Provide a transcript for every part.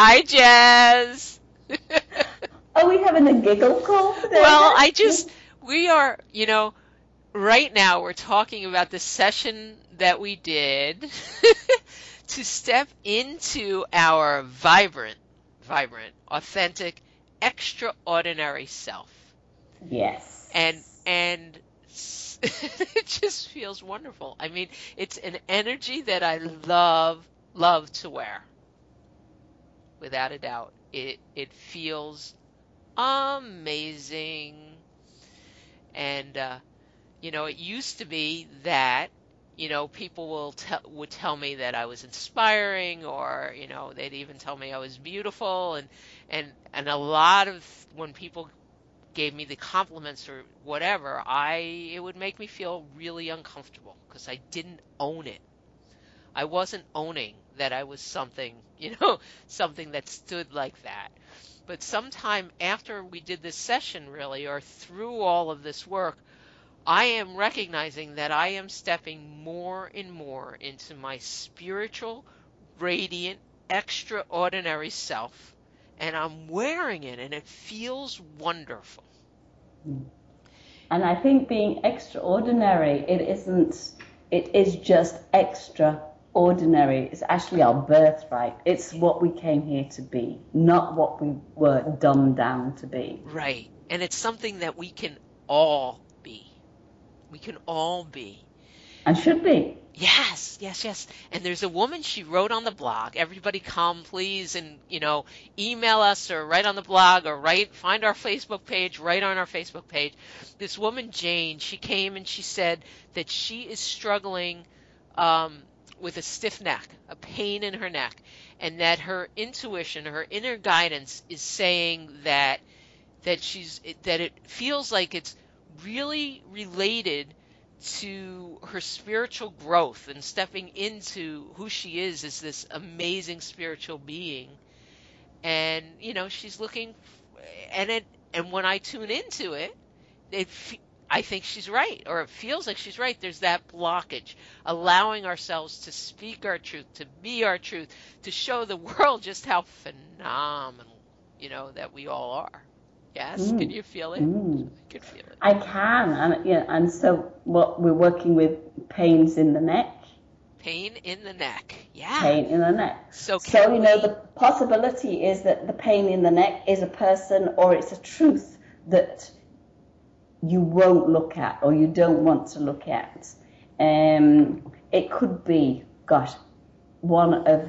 Hi, Jazz. Are we having a giggle call today? Well, I just, we are, you know, right now we're talking about the session that we did to step into our vibrant, vibrant, authentic, extraordinary self. Yes. And, and it just feels wonderful. I mean, it's an energy that I love, love to wear. Without a doubt. It, it feels amazing. And, uh, you know, it used to be that, you know, people will tell would tell me that I was inspiring or, you know, they'd even tell me I was beautiful and and and a lot of when people gave me the compliments or whatever, I it would make me feel really uncomfortable because I didn't own it. I wasn't owning that I was something, you know, something that stood like that. But sometime after we did this session, really, or through all of this work, I am recognizing that I am stepping more and more into my spiritual, radiant, extraordinary self, and I'm wearing it, and it feels wonderful. And I think being extraordinary, it isn't, it is just extraordinary. It's actually our birthright. It's what we came here to be, not what we were dumbed down to be. Right. And it's something that we can all be. We can all be. And should be. Yes, yes, yes. And there's a woman she wrote on the blog. Everybody come please and, you know, email us or write on the blog or write find our Facebook page, write on our Facebook page. This woman Jane, she came and she said that she is struggling um, with a stiff neck, a pain in her neck, and that her intuition, her inner guidance is saying that that she's that it feels like it's really related to her spiritual growth and stepping into who she is as this amazing spiritual being. And you know, she's looking and it and when I tune into it, it I think she's right or it feels like she's right. There's that blockage, allowing ourselves to speak our truth, to be our truth, to show the world just how phenomenal, you know, that we all are. Yes, mm. can you feel it? Mm. I can feel it. I can, and yeah, and so what we're working with pains in the neck. Pain in the neck, yeah. Pain in the neck. So, so you we... know, the possibility is that the pain in the neck is a person or it's a truth that you won't look at or you don't want to look at. Um, it could be, gosh, one of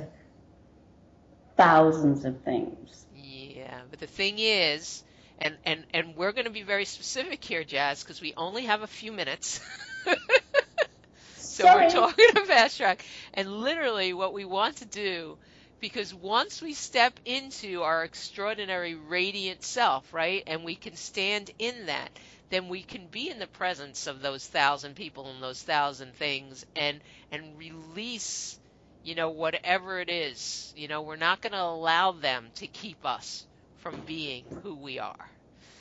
thousands of things. Yeah, but the thing is, and and and we're going to be very specific here, Jazz, because we only have a few minutes. so Sorry. we're talking a fast track, and literally what we want to do, because once we step into our extraordinary radiant self, right, and we can stand in that, then we can be in the presence of those thousand people and those thousand things, and and release, you know, whatever it is. You know, we're not going to allow them to keep us from being who we are.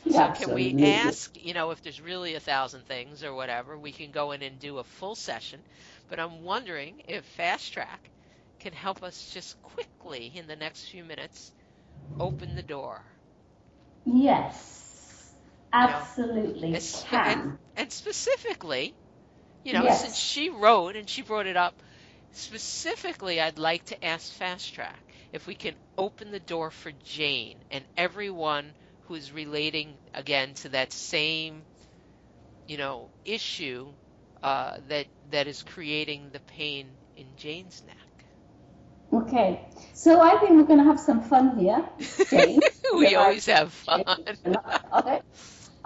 So can we ask, you know, if there's really a thousand things or whatever, we can go in and do a full session. But I'm wondering if Fast Track can help us just quickly in the next few minutes open the door. Yes, absolutely you know, can. And, and, specifically, you know, yes. since she wrote and she brought it up, specifically, I'd like to ask Fast Track if we can open the door for Jane and everyone who's relating again to that same, you know, issue uh, that that is creating the pain in Jane's neck. Okay, so I think we're going to have some fun here, Jane. we always have fun.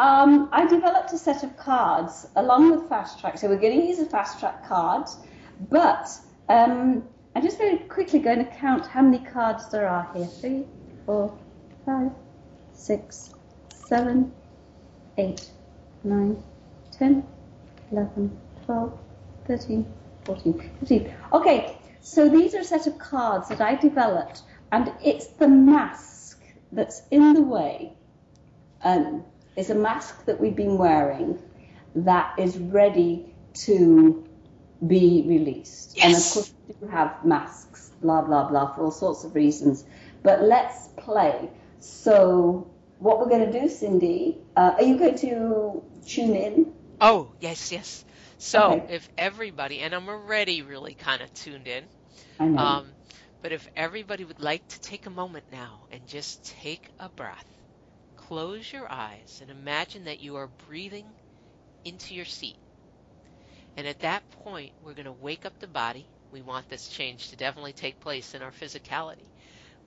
Um, I developed a set of cards along with Fast Track. So we're going to use a Fast Track card, but um, I'm just very quickly going to count how many cards there are here. Three, four, five, six, seven, eight, nine, ten, eleven, twelve, thirteen, fourteen, fifteen. Okay, so these are a set of cards that I developed, and it's the mask that's in the way. Um, it's a mask that we've been wearing that is ready to be released. Yes. And of course, we do have masks, blah, blah, blah, for all sorts of reasons. But let's play. So, what we're going to do, Cindy, uh, are you going to tune in? Oh, yes, yes. So Okay. if everybody, and I'm already really kind of tuned in, I know. um, but if everybody would like to take a moment now and just take a breath, close your eyes and imagine that you are breathing into your seat. And at that point, we're going to wake up the body. We want this change to definitely take place in our physicality.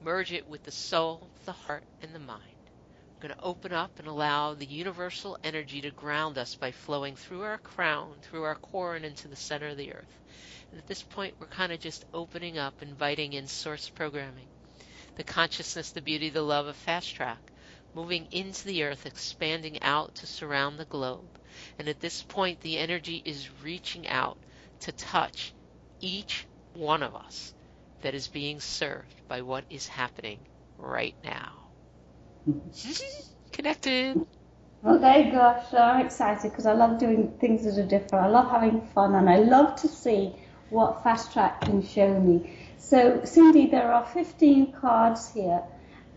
Merge it with the soul, the heart, and the mind. We're going to open up and allow the universal energy to ground us by flowing through our crown, through our core, and into the center of the earth. And at this point, we're kind of just opening up, inviting in source programming, the consciousness, the beauty, the love of Fast Track, moving into the earth, expanding out to surround the globe. And at this point, the energy is reaching out to touch each one of us that is being served by what is happening right now. Connected. Okay, gosh, I'm excited because I love doing things that are different. I love having fun and I love to see what Fast Track can show me. So, Cindy, there are 15 cards here,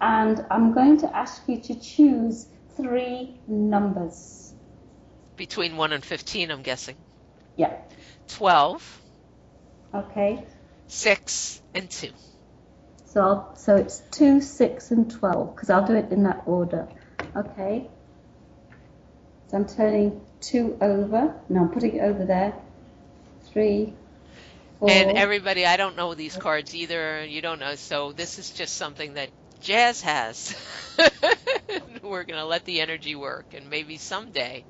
and I'm going to ask you to choose three numbers. Between 1 and 15, I'm guessing. Yeah, 12, okay. 6, and 2. So, I'll, so it's 2, 6, and 12 because I'll do it in that order. Okay. So I'm turning 2 over. No, I'm putting it over there. 3, 4. And everybody, I don't know these cards either. You don't know. So this is just something that Jazz has. We're going to let the energy work. And maybe someday,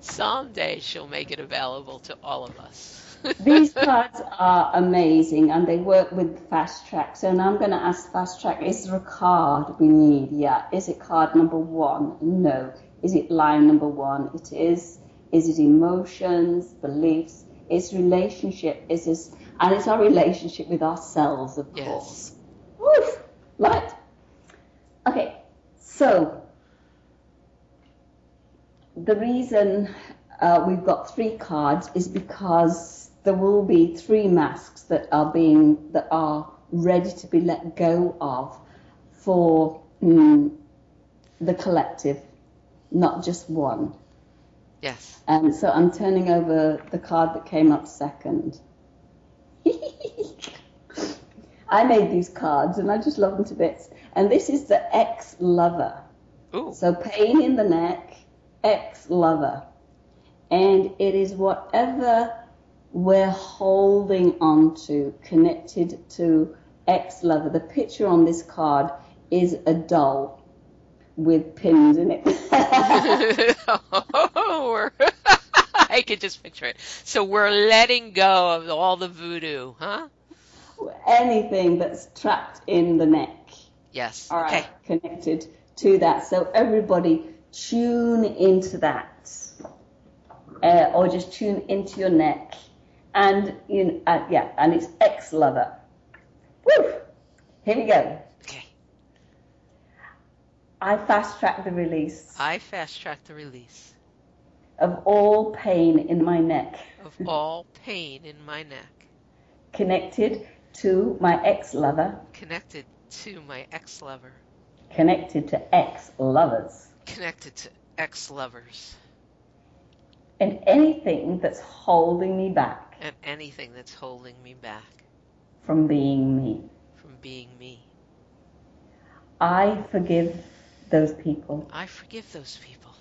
someday she'll make it available to all of us. These cards are amazing and they work with Fast Track. So now I'm going to ask Fast Track, is there a card we need? Yeah. Is it card number one? No. Is it line number one? It is. Is it emotions, beliefs? It's relationship. Is this, and it's our relationship with ourselves, of Yes. course. Woof! Right. Okay. So the reason uh, we've got three cards is because there will be three masks that are being that are ready to be let go of for mm, the collective, not just one. yes. And so I'm turning over the card that came up second. I made these cards and I just love them to bits. And this is the ex lover. So pain in the neck, ex lover. And it is whatever we're holding on to, connected to ex lover. The picture on this card is a doll with pins in it. oh, I could just picture it. So we're letting go of all the voodoo, huh? Anything that's trapped in the neck. Yes. All right, Okay. connected to that. So everybody tune into that, uh, or just tune into your neck, and you know, uh, yeah, and it's ex lover. Woo! Here we go. Okay. I fast track the release I fast track the release of all pain in my neck, of all pain in my neck, connected to my ex lover, connected to my ex lover, connected to ex lovers, connected to ex lovers, and anything that's holding me back and anything that's holding me back from being me. from being me. I forgive those people. I forgive those people.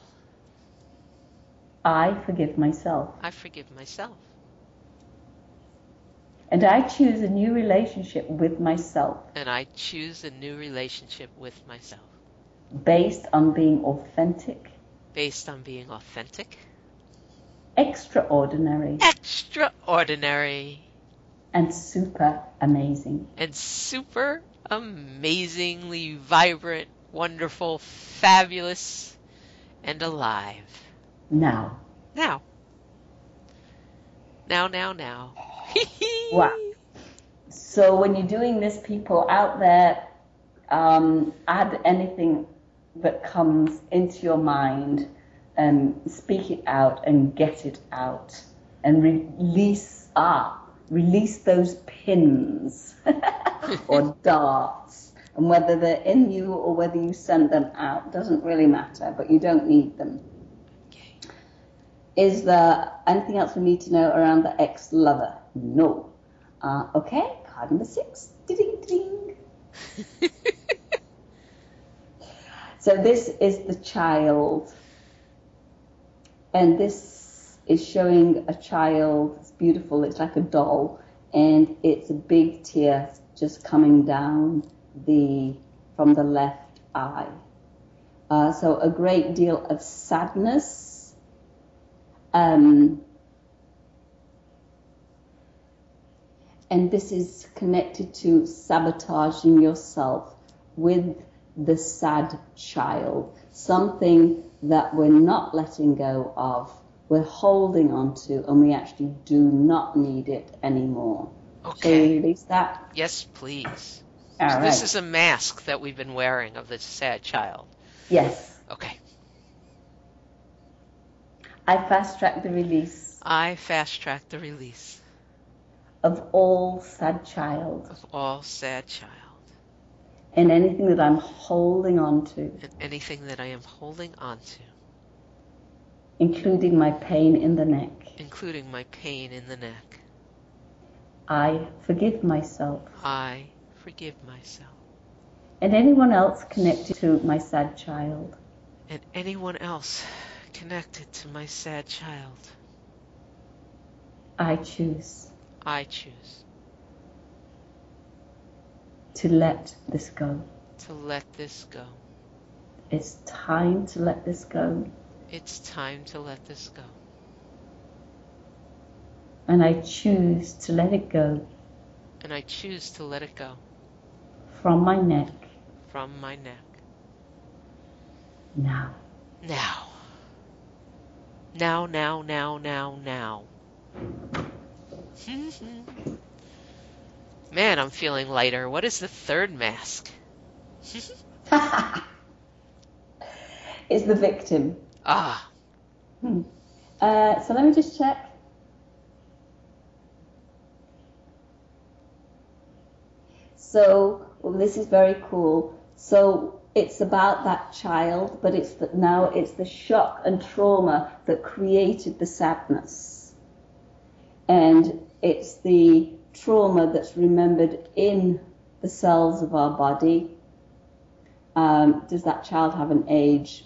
I forgive myself. I forgive myself. And I choose a new relationship with myself And I choose a new relationship with myself based on being authentic, based on being authentic, extraordinary, extraordinary, and super amazing. and super amazingly vibrant, wonderful, fabulous, and alive. Now, Now. Now, now, now. Wow. so when you're doing this, people out there, um, add anything that comes into your mind and speak it out and get it out and release ah release those pins or darts And whether they're in you or whether you send them out doesn't really matter, but you don't need them. Is there anything else we need to know around the ex lover? No. Uh, okay, card number six. Ding, ding. so this is the child. And this is showing a child. It's beautiful. It's like a doll. And it's a big tear just coming down the from the left eye. Uh, so a great deal of sadness. Um, and this is connected to sabotaging yourself with the sad child, something that we're not letting go of, we're holding on to, and we actually do not need it anymore. Shall we Okay. release that? Yes, please. All So right. this is a mask that we've been wearing of the sad child. Yes. Okay. I fast track the release I fast track the release of all sad child of all sad child and anything that I'm holding on to, and anything that I am holding onto, including my pain in the neck. including my pain in the neck. I forgive myself I forgive myself and anyone else connected to my sad child. and anyone else connected to my sad child. I choose I choose to let this go. to let this go. It's time to let this go. It's time to let this go. And I choose to let it go And I choose to let it go from my neck from my neck. now. Now. Now, now, now, now, now. Man, I'm feeling lighter. What is the third mask? it's the victim. Ah, Hmm. Uh, so let me just check. So well, this is very cool. So it's about that child, but it's that now it's the shock and trauma that created the sadness, and it's the trauma that's remembered in the cells of our body. Um, does that child have an age?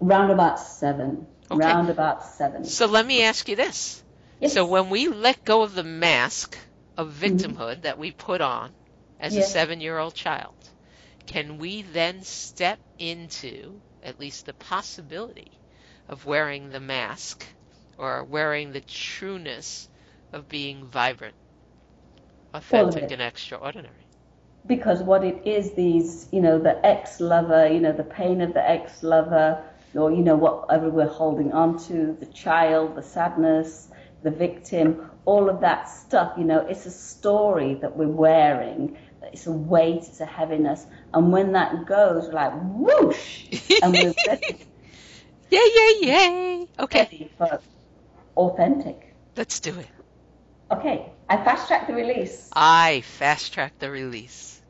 Round about seven. Okay. Round about seven. so let me ask you this. Yes. So when we let go of the mask of victimhood that we put on as a seven year old child, can we then step into at least the possibility of wearing the mask or wearing the trueness of being vibrant, authentic, and extraordinary? because what it is these you know the ex lover you know the pain of the ex lover or you know whatever we're holding on to the child the sadness the victim all of that stuff you know it's a story that we're wearing it's a weight it's a heaviness. And when that goes we're like whoosh! And we're ready, Yay, yay, yay! Okay, ready for authentic. Let's do it. okay i fast track the release. I fast track the release.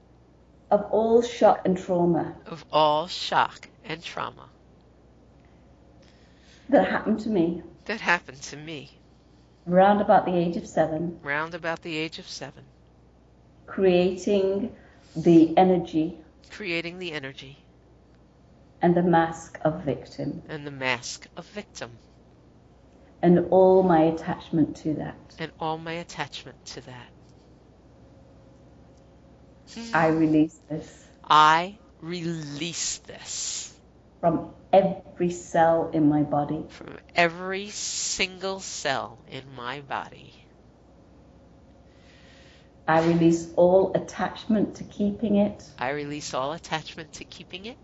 Of all shock and trauma. Of all shock and trauma. That happened to me. That happened to me. Round about the age of seven. Round about the age of seven, creating the energy. Creating the energy. And the mask of victim. And the mask of victim. And all my attachment to that. and all my attachment to that. Hmm. I release this. I release this. From every cell in my body. From every single cell in my body. I release all attachment to keeping it. I release all attachment to keeping it.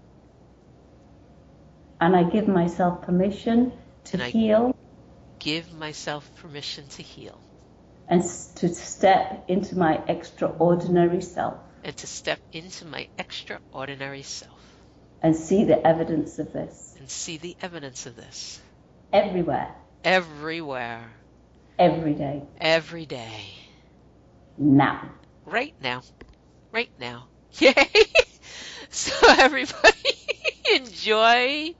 And I give myself permission to heal. give myself permission to heal. And to step into my extraordinary self. And to step into my extraordinary self. And see the evidence of this. And see the evidence of this. Everywhere, everywhere, every day, every day, now. right now. right now. Yay! So everybody enjoy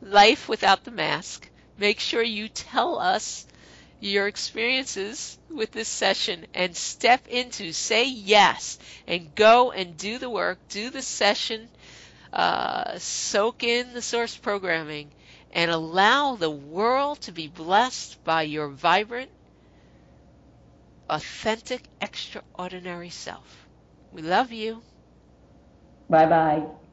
life without the mask. Make sure you tell us your experiences with this session and step into, say yes, and go and do the work, do the session, uh, soak in the source programming, and allow the world to be blessed by your vibrant, authentic, extraordinary self. We love you. Bye bye.